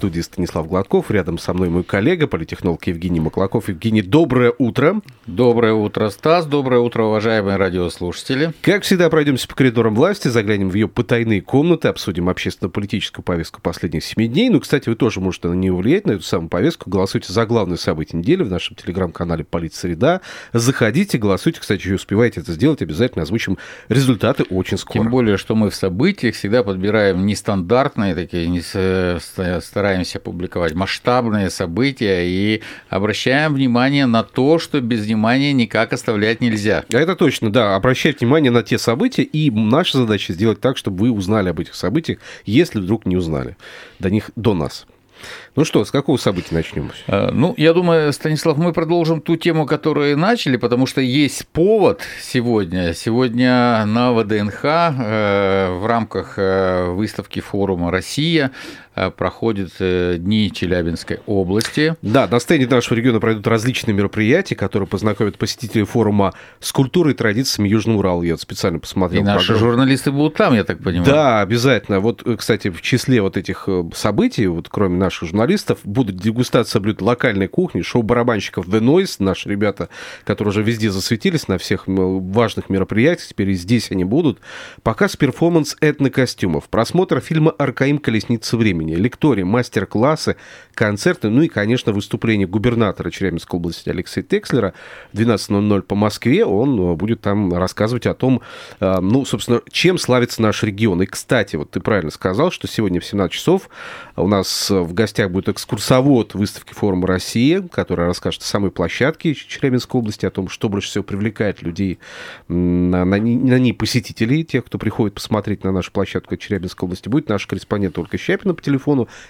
студии Станислав Гладков. Рядом со мной мой коллега, политехнолог Евгений Маклаков. Евгений, доброе утро. Доброе утро, Стас. Доброе утро, уважаемые радиослушатели. Как всегда, пройдемся по коридорам власти, заглянем в ее потайные комнаты, обсудим общественно-политическую повестку последних семи дней. Ну, кстати, вы тоже можете на нее влиять, на эту самую повестку. Голосуйте за главные события недели в нашем телеграм-канале «Политсреда». Заходите, голосуйте. Кстати, еще успеваете это сделать, обязательно озвучим результаты очень скоро. Тем более, что мы в событиях всегда подбираем нестандартные такие, не стараемся стараемся публиковать масштабные события и обращаем внимание на то, что без внимания никак оставлять нельзя. А это точно, да, обращать внимание на те события, и наша задача сделать так, чтобы вы узнали об этих событиях, если вдруг не узнали до них до нас. Ну что, с какого события начнем? Э, ну, я думаю, Станислав, мы продолжим ту тему, которую начали, потому что есть повод сегодня. Сегодня на ВДНХ э, в рамках э, выставки форума «Россия» проходят Дни Челябинской области. Да, на стенде нашего региона пройдут различные мероприятия, которые познакомят посетителей форума с культурой и традициями Южного Урала. Я специально посмотрел. И наши программу. журналисты будут там, я так понимаю. Да, обязательно. Вот, кстати, в числе вот этих событий, вот кроме наших журналистов, журналистов будут дегустация блюд локальной кухни, шоу барабанщиков The Noise, наши ребята, которые уже везде засветились на всех важных мероприятиях, теперь и здесь они будут. Показ перформанс этнокостюмов, просмотр фильма «Аркаим. Колесница времени», лектории, мастер-классы, концерты, ну и, конечно, выступление губернатора Челябинской области Алексея Текслера в 12.00 по Москве. Он будет там рассказывать о том, э, ну, собственно, чем славится наш регион. И, кстати, вот ты правильно сказал, что сегодня в 17 часов у нас в гостях будет экскурсовод выставки форума «Россия», который расскажет о самой площадке Челябинской области, о том, что больше всего привлекает людей, на, на, на ней посетителей, тех, кто приходит посмотреть на нашу площадку Челябинской области. Будет наш корреспондент Ольга Щапина по телефону,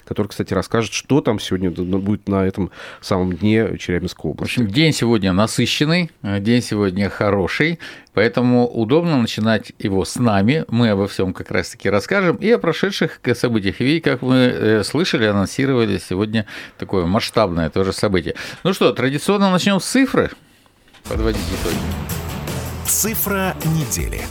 который, кстати, расскажет, что там сегодня будет на этом самом дне Челябинской области. В общем, день сегодня насыщенный, день сегодня хороший. Поэтому удобно начинать его с нами. Мы обо всем как раз-таки расскажем и о прошедших событиях. И как мы э, слышали, анонсировали сегодня такое масштабное тоже событие. Ну что, традиционно начнем с цифры. Подводить итоги. Цифра недели.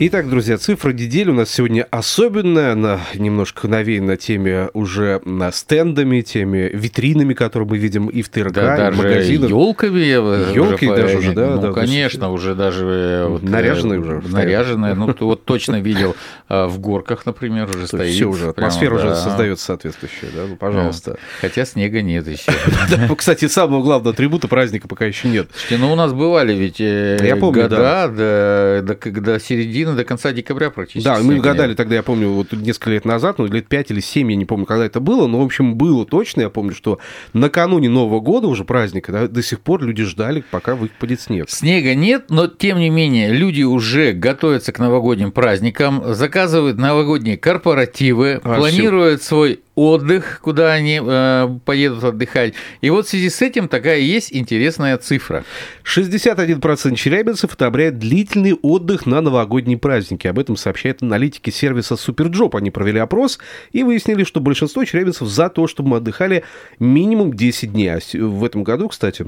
Итак, друзья, цифра недели у нас сегодня особенная, она немножко навеяна теме уже на стендами, теми витринами, которые мы видим и в ТРК, да, и даже в магазинах. елками, елки уже, даже уже, да, ну, да, конечно, есть, уже даже э, вот, наряженные уже, наряженные. Ну, ты вот точно видел э, в горках, например, уже стоит. Все уже, атмосфера уже создается соответствующая, да, ну, пожалуйста. Хотя снега нет еще. Кстати, самого главного атрибута праздника пока еще нет. Ну, у нас бывали ведь э, года до середины середины до конца декабря практически. Да, мы гадали тогда, я помню, вот несколько лет назад, ну, лет 5 или 7, я не помню, когда это было, но, в общем, было точно, я помню, что накануне Нового года, уже праздника, да, до сих пор люди ждали, пока выпадет снег. Снега нет, но, тем не менее, люди уже готовятся к новогодним праздникам, заказывают новогодние корпоративы, а, планируют все. свой отдых, куда они э, поедут отдыхать. И вот в связи с этим такая есть интересная цифра. 61% челябинцев одобряют длительный отдых на новогодние праздники. Об этом сообщают аналитики сервиса SuperJob. Они провели опрос и выяснили, что большинство челябинцев за то, чтобы мы отдыхали минимум 10 дней. А в этом году, кстати,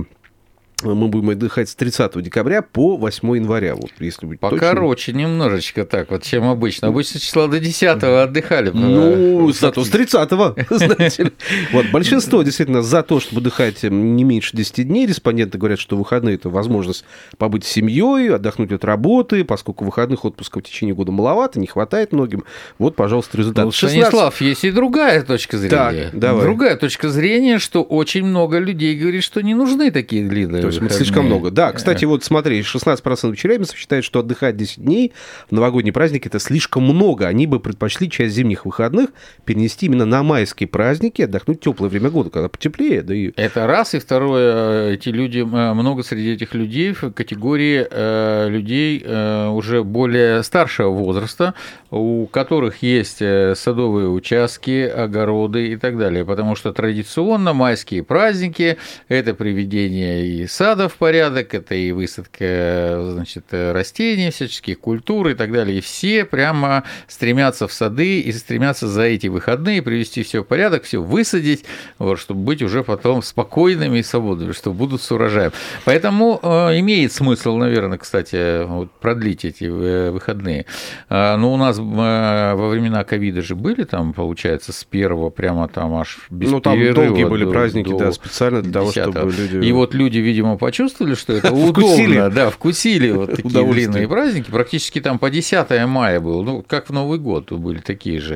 мы будем отдыхать с 30 декабря по 8 января. Вот, если быть Покороче точным. немножечко так, вот, чем обычно. Обычно числа до 10 отдыхали. Ну, зато с 30 знаете Вот, большинство действительно за то, чтобы отдыхать не меньше 10 дней. Респонденты говорят, что выходные – это возможность побыть с семьей, отдохнуть от работы, поскольку выходных отпуска в течение года маловато, не хватает многим. Вот, пожалуйста, результат. Ну, 16... Станислав, есть и другая точка зрения. Так, давай. Другая точка зрения, что очень много людей говорит, что не нужны такие длинные то есть выходные. слишком много. Да, кстати, вот смотри, 16% челябинцев считают, что отдыхать 10 дней в новогодний праздник это слишком много. Они бы предпочли часть зимних выходных перенести именно на майские праздники, отдохнуть в теплое время года, когда потеплее. Да и... Это раз. И второе, эти люди, много среди этих людей в категории э, людей э, уже более старшего возраста, у которых есть э, садовые участки, огороды и так далее. Потому что традиционно майские праздники – это приведение и сада в порядок, это и высадка значит, растений, всяческих культур и так далее. И все прямо стремятся в сады и стремятся за эти выходные привести все в порядок, все высадить, вот, чтобы быть уже потом спокойными и свободными, что будут с урожаем. Поэтому э, имеет смысл, наверное, кстати, вот, продлить эти э, выходные. Э, но у нас э, во времена ковида же были там, получается, с первого прямо там аж без Ну, там перерыва долгие были до- праздники, до да, специально для того, 10-го. чтобы люди... И вот люди, видимо, почувствовали, что это Вкусили. удобно, да, вкусили вот такие длинные праздники. Практически там по 10 мая был, ну, как в Новый год были такие же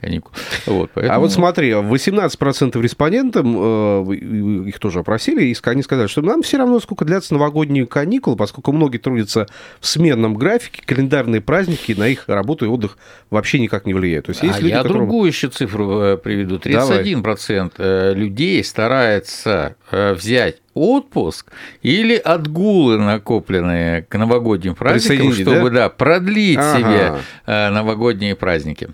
каникулы. Вот, А вот смотри, 18% респондентам, э, их тоже опросили, и они сказали, что нам все равно, сколько длятся новогодние каникулы, поскольку многие трудятся в сменном графике, календарные праздники на их работу и отдых вообще никак не влияют. То есть есть а люди, я которым- другую еще цифру э, приведу. 31% э, людей старается взять отпуск или отгулы, накопленные к новогодним праздникам, чтобы да? продлить Ага. себе э, новогодние праздники.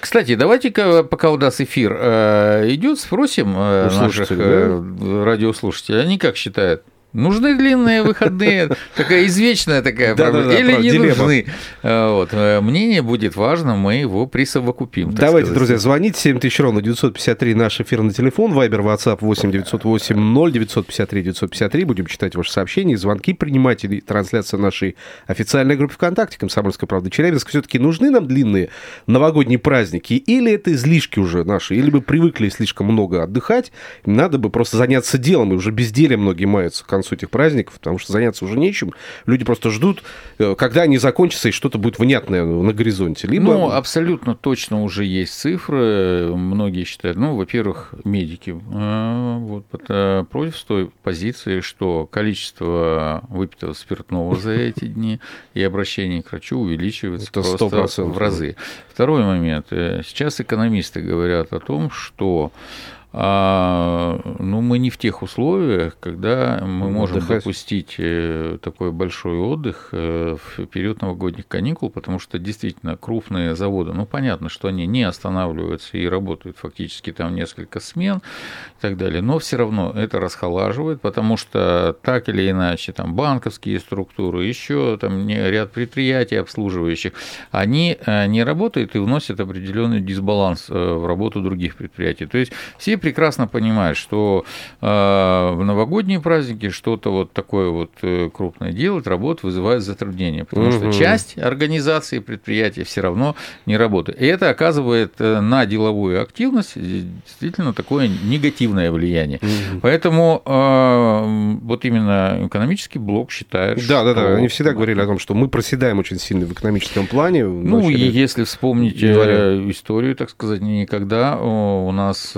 Кстати, давайте-ка, пока у нас эфир э, идет, спросим э, наших э, радиослушателей, они как считают? Нужны длинные выходные? Такая извечная такая проблема. Или правда, не дилемма. нужны? Э, Вот. э, Мнение будет важно, мы его присовокупим. Давайте, сказать. друзья, звоните 7000 ровно 953 наш эфирный телефон, Вайбер, WhatsApp 8 908 0 953 953. Будем читать ваши сообщения, звонки принимать или трансляция нашей официальной группы ВКонтакте «Комсомольская правда Челябинск». Все-таки нужны нам длинные новогодние праздники или это излишки уже наши? Или мы привыкли слишком много отдыхать, надо бы просто заняться делом, и уже безделием многие маются концу этих праздников, потому что заняться уже нечем. Люди просто ждут, э, когда они закончатся, и что-то будет внятное на горизонте. Либо... Ну, абсолютно точно уже есть цифры. Многие считают, ну, во-первых, медики э, вот, э, против той позиции, что количество выпитого спиртного за эти дни и обращение к врачу увеличивается Это просто 100%, в разы. Второй момент. Э, Сейчас экономисты говорят о том, что а, ну, мы не в тех условиях, когда мы можем Отдыхать. допустить э, такой большой отдых э, в период новогодних каникул, потому что действительно крупные заводы, ну, понятно, что они не останавливаются и работают фактически там несколько смен и так далее, но все равно это расхолаживает, потому что так или иначе там банковские структуры, еще там ряд предприятий обслуживающих, они э, не работают и вносят определенный дисбаланс в работу других предприятий. То есть все прекрасно понимают, что э, в новогодние праздники что-то вот такое вот э, крупное делать, работа вызывает затруднения, потому Мгм. что часть организации предприятия все равно не работает. И это оказывает э, на деловую активность действительно такое негативное влияние. Мгм. Поэтому э, вот именно экономический блок считает, Да, да, да. что- Они всегда говорили о том, что мы проседаем очень сильно в экономическом плане. Ну и если вспомнить января. э, историю, так сказать, никогда у нас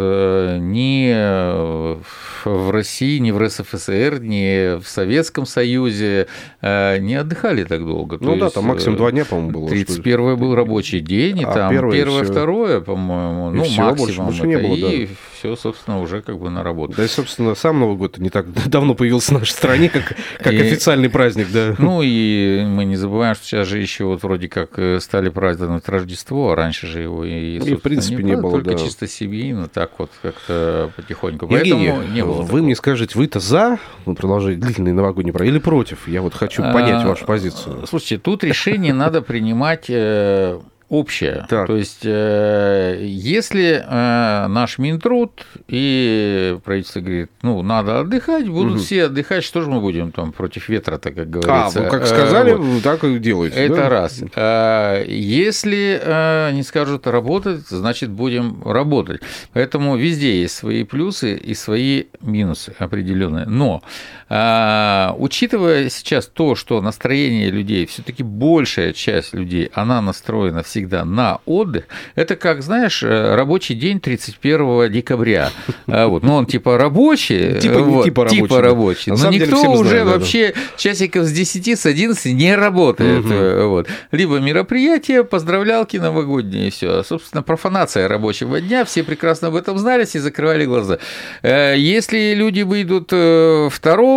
ни э, в России, ни в РСФСР, ни в Советском Союзе э, не отдыхали так долго. То Ну да, есть, там максимум э, два дня, по-моему, было. что ли. 31 был рабочий день, и А там первое первое, второе, по-моему, ну всё, больше- максимум больше не было, и все, собственно, уже как бы на работу. Да и, собственно, сам Новый год не так давно появился в нашей стране, как, как И- официальный праздник, да. Ну и мы не забываем, что сейчас же еще вот вроде как э, стали праздновать Рождество, а раньше же его и, собственно, принципе, не было, Только да. чисто семейно, так вот как-то потихоньку. Евгений, Поэтому не было вы такого. мне скажете, вы-то за продолжение длительной новогодней праздники или против? Я вот хочу понять А, вашу позицию. Слушайте, тут решение надо принимать э, общее. Так. То есть, э, если э, наш Минтруд и правительство говорит, ну, надо отдыхать, будут Мгм. все отдыхать, что же мы будем там против ветра-то, как А, говорится. вы как Э, сказали, вот. вы так и делаете. Это да? раз. А, Если а, не скажут работать, значит будем работать. Поэтому везде есть свои плюсы и свои минусы определенные. Но а, учитывая сейчас то, что настроение людей, все-таки большая часть людей, она настроена всегда на отдых, это как, знаешь, э, рабочий день 31 декабря. А, Вот. Ну, он типа рабочий, Типа вот, типа рабочий, да. рабочий. Но деле никто все мы уже знаем, да, да. вообще часиков с 10, с 11 не работает. Э, Вот. Либо мероприятие, поздравлялки новогодние, и все. Собственно, профанация рабочего дня, все прекрасно об этом знали, и закрывали глаза. Э, Если люди выйдут 2 э,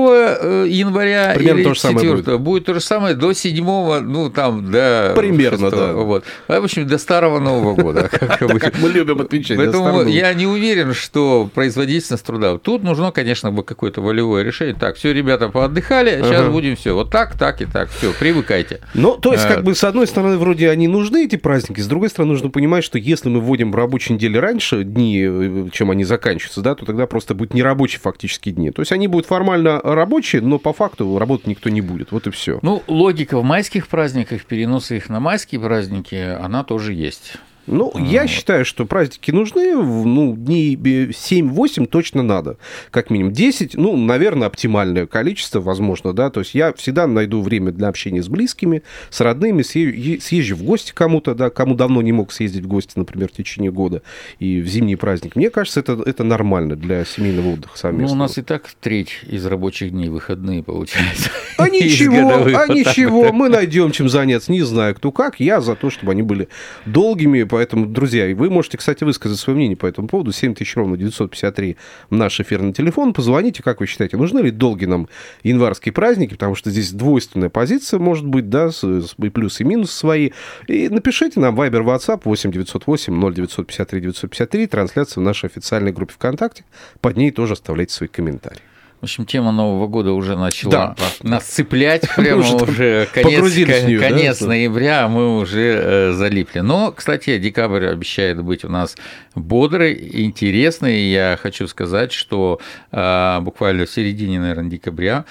января Примерно или то же самое 4, будет. то же самое до 7, ну там, до Примерно, 6, да. Вот. в общем, до Старого Нового года. Как мы любим отмечать. Поэтому я не уверен, что производительность труда. Тут нужно, конечно, бы какое-то волевое решение. Так, все, ребята, поотдыхали, сейчас будем все. Вот так, так и так. Все, привыкайте. Ну, то есть, как бы, с одной стороны, вроде они нужны, эти праздники, с другой стороны, нужно понимать, что если мы вводим в рабочей неделе раньше дни, э, чем они заканчиваются, да, то тогда просто будут нерабочие фактически дни. То есть они будут формально рабочие, но по факту работать никто не будет. Вот и все. Ну, логика в майских праздниках, переноса их на майские праздники, она тоже есть. Ну, а, я считаю, что праздники нужны, ну, дней 7-8 точно надо, как минимум. 10, ну, наверное, оптимальное количество, возможно, да, то есть я всегда найду время для общения с близкими, с родными, съезжу в гости кому-то, да, кому давно не мог съездить в гости, например, в течение года и в зимний праздник. Мне кажется, это, это нормально для семейного отдыха совместного. Ну, у нас и так треть из рабочих дней выходные получается. А ничего, а ничего, мы найдем чем заняться, не знаю кто как, я за то, чтобы они были долгими, Поэтому, друзья, вы можете, кстати, высказать свое мнение по этому поводу. 7000 ровно 953 наш эфирный телефон. Позвоните, как вы считаете, нужны ли долгие нам январские праздники, потому что здесь двойственная позиция может быть, да, и плюс и минус свои. И напишите нам Viber, WhatsApp 8 908 0953 953, трансляция в нашей официальной группе ВКонтакте. Под ней тоже оставляйте свои комментарии. В общем, тема Нового года уже начала да, нас цеплять, прямо уже конец, нее, конец да? ноября, а мы уже э, залипли. Но, кстати, декабрь обещает быть у нас бодрый, интересный. Я хочу сказать, что э, буквально в середине, наверное, декабря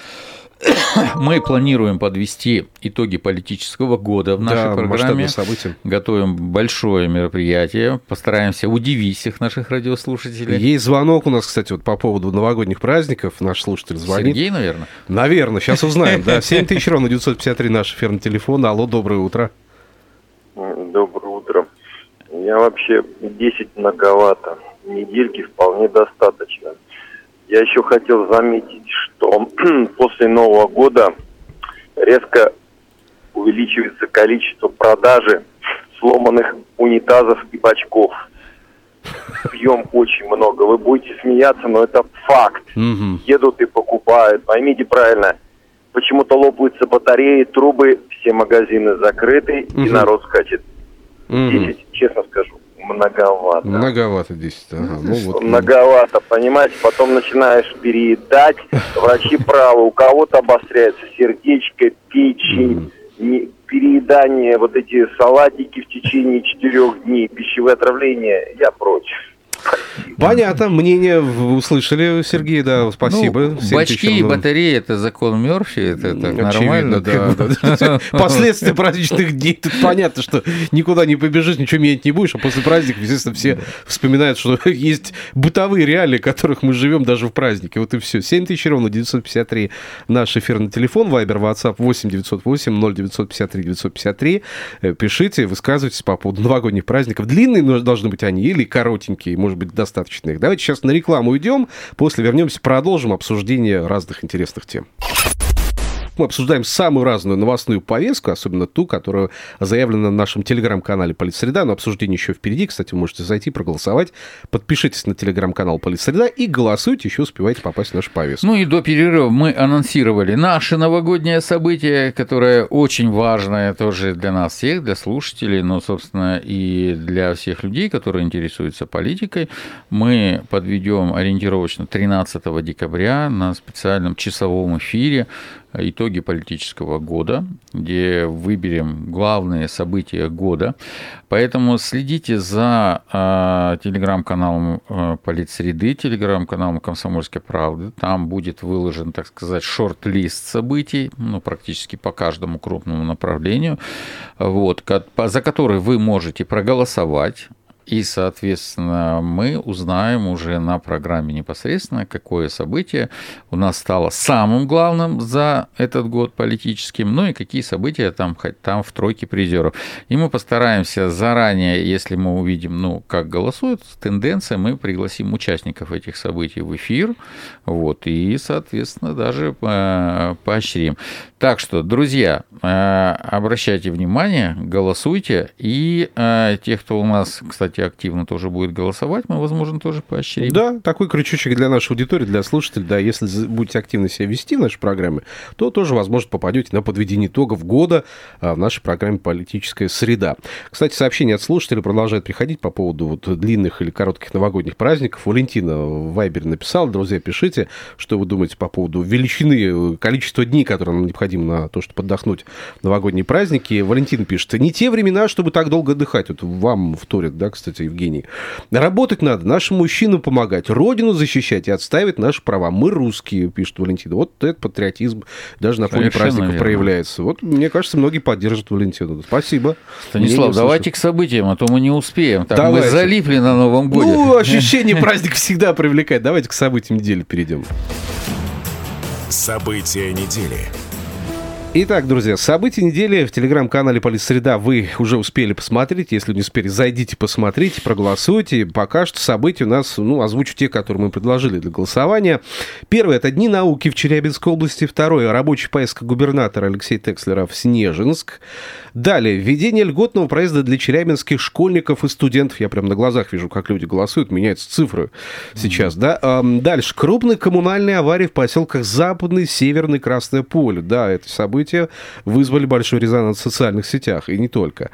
мы планируем подвести итоги политического года в нашей да, программе. Готовим большое мероприятие. Постараемся удивить всех наших радиослушателей. Есть звонок у нас, кстати, вот по поводу новогодних праздников. Наш слушатель звонит. Сергей, наверное? Наверное. Сейчас узнаем. Да, 7 тысяч ровно 953 наш эфирный телефон. Алло, доброе утро. Доброе утро. Я вообще 10 многовато. Недельки вполне достаточно. Я еще хотел заметить, что после Нового года резко увеличивается количество продажи сломанных унитазов и бачков. Пьем очень много. Вы будете смеяться, но это факт. Угу. Едут и покупают. Поймите правильно. Почему-то лопаются батареи, трубы, все магазины закрыты, угу. и народ скачет. Угу. 10, честно скажу многовато. Многовато 10, ага. Ну, вот. Многовато, понимаете, потом начинаешь переедать, врачи правы, у кого-то обостряется сердечко, печень, не, переедание, вот эти салатики в течение четырех дней, пищевое отравление, я против. Понятно, мнение услышали, Сергей, да, спасибо. Ну, бачки и батареи – это закон Мерфи, это, это нормально. Да, да. Последствия праздничных дней, тут понятно, что никуда не побежишь, ничего менять не будешь, а после праздников, естественно, все вспоминают, что есть бытовые реалии, в которых мы живем даже в празднике. Вот и все. 7 тысяч ровно 953 наш эфирный телефон, Вайбер, WhatsApp 8 908 0953 953. Пишите, высказывайтесь по поводу новогодних праздников. Длинные должны быть они или коротенькие, может быть, достаточно их. Давайте сейчас на рекламу уйдем, после вернемся, продолжим обсуждение разных интересных тем. Мы обсуждаем самую разную новостную повестку, особенно ту, которая заявлена на нашем телеграм-канале «Политсреда». Но обсуждение еще впереди. Кстати, вы можете зайти, проголосовать. Подпишитесь на телеграм-канал «Политсреда» и голосуйте, еще успевайте попасть в нашу повестку. Ну и до перерыва мы анонсировали наше новогоднее событие, которое очень важное тоже для нас всех, для слушателей, но, собственно, и для всех людей, которые интересуются политикой. Мы подведем ориентировочно 13 декабря на специальном часовом эфире итоги политического года, где выберем главные события года. Поэтому следите за э, телеграм-каналом э, Политсреды, телеграм-каналом Комсомольской правды. Там будет выложен, так сказать, шорт-лист событий, ну, практически по каждому крупному направлению, вот, за который вы можете проголосовать и, соответственно, мы узнаем уже на программе непосредственно, какое событие у нас стало самым главным за этот год политическим, ну и какие события там, там в тройке призеров. И мы постараемся заранее, если мы увидим, ну, как голосуют, тенденция, мы пригласим участников этих событий в эфир, вот, и, соответственно, даже э, поощрим. Так что, друзья, э, обращайте внимание, голосуйте, и э, те, кто у нас, кстати, кстати, активно тоже будет голосовать, мы, возможно, тоже поощрим. Да, такой крючочек для нашей аудитории, для слушателей, да, если будете активно себя вести в нашей программе, то тоже, возможно, попадете на подведение итогов года а, в нашей программе «Политическая среда». Кстати, сообщения от слушателей продолжают приходить по поводу вот длинных или коротких новогодних праздников. Валентина в Вайбере написала, друзья, пишите, что вы думаете по поводу величины, э, количества дней, которые нам необходимо на то, чтобы отдохнуть в новогодние праздники. Валентин пишет, не те времена, чтобы так долго отдыхать. Вот вам вторит, да, кстати, Евгений. Работать надо, нашим мужчинам помогать, родину защищать и отставить наши права. Мы русские, пишет Валентин. Вот этот патриотизм даже на фоне Совершенно праздников верно. проявляется. Вот, мне кажется, многие поддержат Валентину. Спасибо. Станислав, давайте к событиям, а то мы не успеем. Так давайте. мы залипли на Новом годе. Ну, ощущение праздника всегда привлекает. Давайте к событиям недели перейдем. События недели. Итак, друзья, события недели в телеграм-канале Полисреда вы уже успели посмотреть. Если не успели, зайдите, посмотрите, проголосуйте. Пока что события у нас, ну, озвучу те, которые мы предложили для голосования. Первое – это Дни науки в Челябинской области. Второе – рабочая поездка губернатора Алексея Текслера в Снежинск. Далее, введение льготного проезда для челябинских школьников и студентов. Я прям на глазах вижу, как люди голосуют, меняются цифры сейчас, да. Дальше, крупные коммунальные аварии в поселках Западный, Северный, Красное Поле. Да, это события вызвали большой резонанс в социальных сетях, и не только.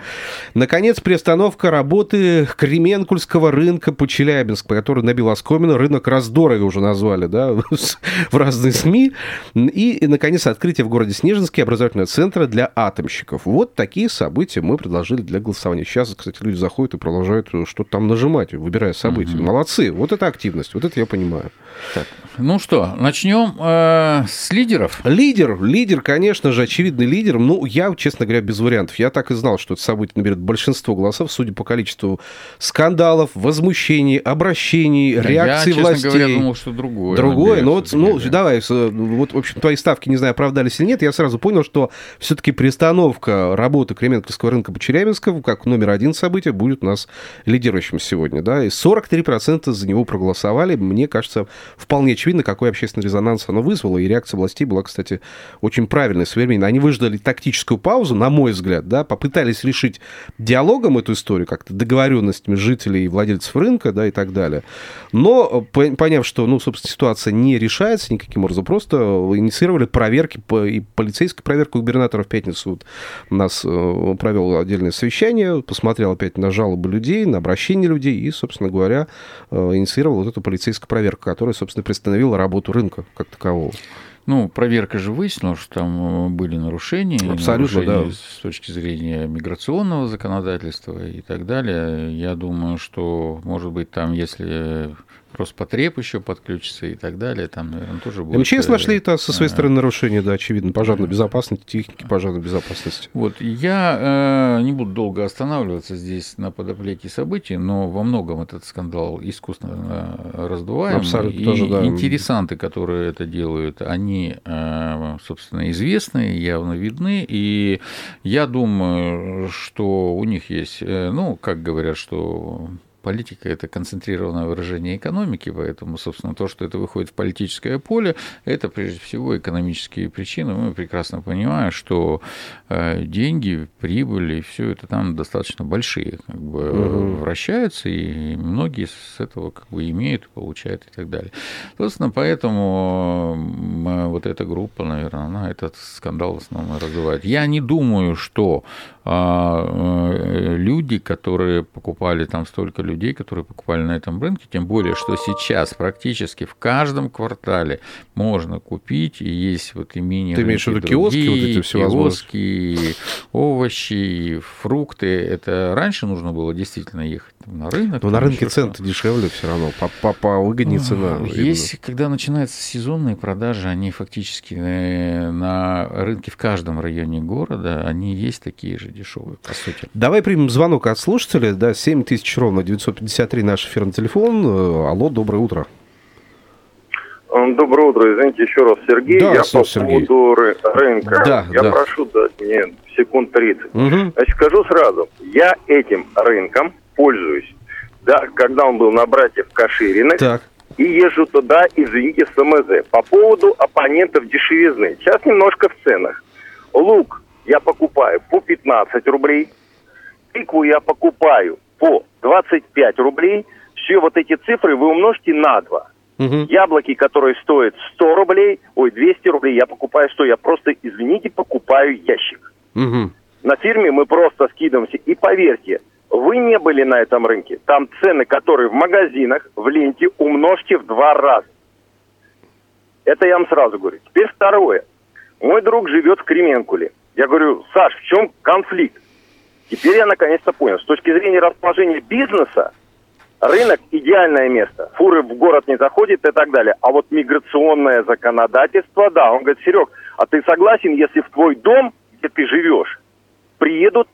Наконец, приостановка работы Кременкульского рынка по Челябинску, который набил оскомину, рынок раздора уже назвали, да, в разные СМИ. И, и, наконец, открытие в городе Снежинске образовательного центра для атомщиков. Вот такие такие события мы предложили для голосования. Сейчас, кстати, люди заходят и продолжают что-то там нажимать, выбирая события. Угу. Молодцы. Вот это активность, вот это я понимаю. Так. Ну что, начнем э, с лидеров. Лидер, лидер, конечно же, очевидный лидер. Ну, я, честно говоря, без вариантов. Я так и знал, что это событие наберет большинство голосов, судя по количеству скандалов, возмущений, обращений, реакций я, властей. Честно говоря, думал, что другое. Другое, ну вот, ну, давай, вот, в общем, твои ставки, не знаю, оправдались или нет, я сразу понял, что все-таки приостановка работы Кременковского рынка по Челябинску, как номер один событие, будет у нас лидирующим сегодня. Да? И 43% за него проголосовали. Мне кажется, вполне очевидно, какой общественный резонанс оно вызвало. И реакция властей была, кстати, очень правильной, своевременной. Они выждали тактическую паузу, на мой взгляд, да, попытались решить диалогом эту историю, как-то договоренностями жителей и владельцев рынка, да, и так далее. Но, поняв, что, ну, собственно, ситуация не решается никаким образом, просто инициировали проверки, и полицейскую проверку губернатора в пятницу вот нас Э, провел отдельное совещание, посмотрел опять на жалобы людей, на обращения людей и, собственно говоря, э, инициировал вот эту полицейскую проверку, которая, собственно, приостановила работу рынка как такового. Ну, проверка же выяснила, что там э, были нарушения. Абсолютно, нарушения да. С точки зрения миграционного законодательства и так далее. Я думаю, что, может быть, там, если Роспотреб еще подключится и так далее. Там, наверное, тоже будет... МЧС нашли это со своей стороны нарушение, да, очевидно, пожарной безопасности, техники пожарной безопасности. Вот, я э, не буду долго останавливаться здесь на подоплеке событий, но во многом этот скандал искусственно э, раздуваем. Абсолютно и тоже, да. интересанты, которые это делают, они, э, собственно, известны, явно видны, и я думаю, что у них есть, э, ну, как говорят, что политика – это концентрированное выражение экономики, поэтому, собственно, то, что это выходит в политическое поле, это прежде всего экономические причины. Мы прекрасно понимаем, что э, деньги, прибыли, все это там достаточно большие, как бы угу. вращаются, и многие с этого как бы имеют, получают и так далее. Собственно, поэтому вот эта группа, наверное, она этот скандал в основном раздувает. Я не думаю, что а, э, люди, которые покупали там столько людей, которые покупали на этом рынке, тем более, что сейчас практически в каждом квартале можно купить, и есть вот и мини Ты имеешь в виду киоски, вот эти киоски, овощи, фрукты. Это раньше нужно было действительно ехать на рынок. Но на рынке цены дешевле все равно, по, по, по выгоднее цена. Есть, когда начинаются сезонные продажи, они фактически э, на рынке в каждом районе города, они есть такие же дешевые, по сути. Давай примем звонок от слушателя, да, 7 тысяч ровно, 953 наш эфирный телефон. Э, алло, доброе утро. Доброе утро, извините еще раз, Сергей. Да, я по Сергей. поводу рынка. Да, я да. прошу дать мне секунд 30. Угу. Значит, скажу сразу, я этим рынком пользуюсь. Да, когда он был на братьев Кашириных. Так. И езжу туда, извините, с МЗ. По поводу оппонентов дешевизны. Сейчас немножко в ценах. Лук я покупаю по 15 рублей. Тыкву я покупаю по 25 рублей, все вот эти цифры вы умножьте на 2. Угу. Яблоки, которые стоят 100 рублей, ой, 200 рублей, я покупаю 100, я просто, извините, покупаю ящик. Угу. На фирме мы просто скидываемся. И поверьте, вы не были на этом рынке. Там цены, которые в магазинах, в ленте, умножьте в два раза. Это я вам сразу говорю. Теперь второе. Мой друг живет в Кременкуле. Я говорю, Саш, в чем конфликт? Теперь я наконец-то понял. С точки зрения расположения бизнеса, рынок – идеальное место. Фуры в город не заходят и так далее. А вот миграционное законодательство, да. Он говорит, Серег, а ты согласен, если в твой дом, где ты живешь, приедут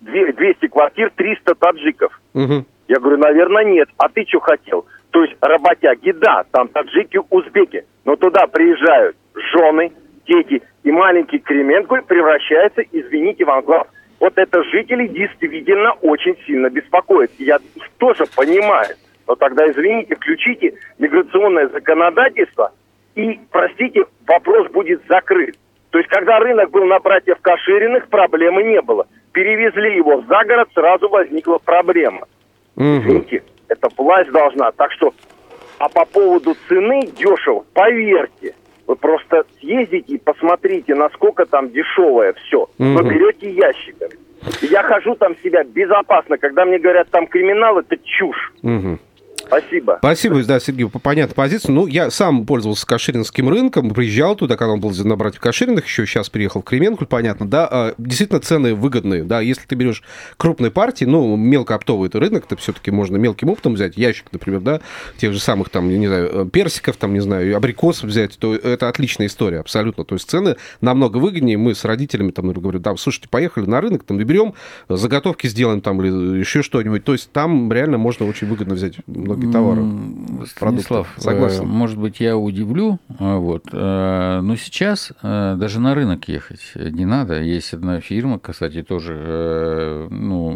200 квартир, 300 таджиков? Угу. Я говорю, наверное, нет. А ты что хотел? То есть работяги, да, там таджики, узбеки. Но туда приезжают жены, дети. И маленький Кременкуль превращается, извините вам, глаз. Вот это жители действительно очень сильно беспокоит. Я их тоже понимаю. Но тогда, извините, включите миграционное законодательство, и, простите, вопрос будет закрыт. То есть, когда рынок был на братьев Кашириных, проблемы не было. Перевезли его за город, сразу возникла проблема. Угу. Извините, это власть должна. Так что, а по поводу цены дешево, поверьте, вы просто съездите и посмотрите, насколько там дешевое все. Вы берете ящиками. Я хожу там себя безопасно. Когда мне говорят, там криминал, это чушь. Угу. Спасибо. Спасибо, да, Сергей, по понятной позиции. Ну, я сам пользовался Каширинским рынком, приезжал туда, когда он был на братьев Кашириных, еще сейчас приехал в Кременкуль, понятно, да, а, действительно цены выгодные, да, если ты берешь крупные партии, ну, мелкооптовый это рынок, то все-таки можно мелким оптом взять, ящик, например, да, тех же самых, там, не знаю, э, персиков, там, не знаю, абрикосов взять, то это отличная история, абсолютно, то есть цены намного выгоднее, мы с родителями, там, говорю, да, слушайте, поехали на рынок, там, и берем, заготовки сделаем, там, или еще что-нибудь, то есть там реально можно очень выгодно взять многие товары. М, продуктов. Станислав, Согласен. э, может быть, я удивлю, а, вот, э, но сейчас э, даже на рынок ехать не надо. Есть одна фирма, кстати, тоже э, ну,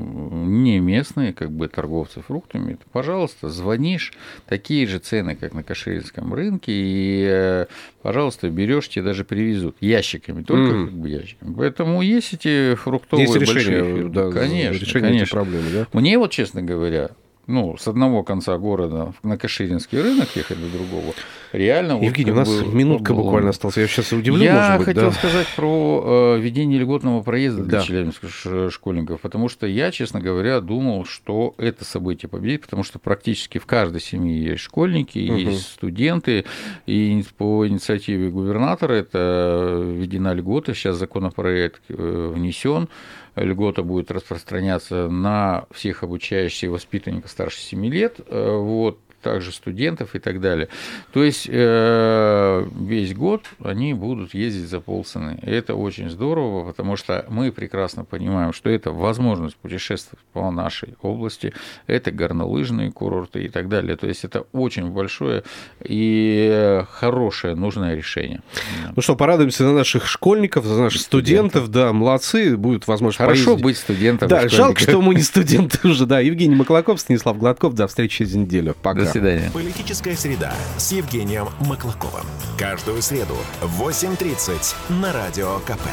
не местные, как бы торговцы фруктами. Пожалуйста, звонишь, такие же цены, как на Каширинском рынке, и, э, пожалуйста, берешь, тебе даже привезут ящиками, только Мгм. как бы ящиками. Поэтому есть эти фруктовые Есть большие решение, фирмы. да, конечно, решение этой конечно. проблемы, да? Мне вот, честно говоря, ну, с одного конца города на Каширинский рынок ехать до другого, реально... вот Евгений, у как нас бы минутка было. буквально осталась. Я сейчас удивлю, Я быть, хотел да. сказать про э, введение льготного проезда для Да. челябинских школьников, потому что я, честно говоря, думал, что это событие победит, потому что практически в каждой семье есть школьники, Мгм. есть студенты, и по инициативе губернатора это введена льгота, сейчас законопроект э, внесен, льгота будет распространяться на всех обучающихся и воспитанников старше 7 лет, э, вот, также студентов и так далее. То есть э, весь год они будут ездить за полцены. И это очень здорово, потому что мы прекрасно понимаем, что это возможность путешествовать по нашей области, это горнолыжные курорты и так далее. То есть это очень большое и хорошее, нужное решение. Ну что, порадуемся за наших школьников, за наших студентов, да, молодцы, будет возможность Хорошо поездить. быть студентом. Да, жалко, что мы не студенты уже, да. Евгений Маклаков, Станислав Гладков, до встречи через неделю. Пока. Свидания. Политическая среда с Евгением Маклаковым. Каждую среду в 8.30 на Радио КП.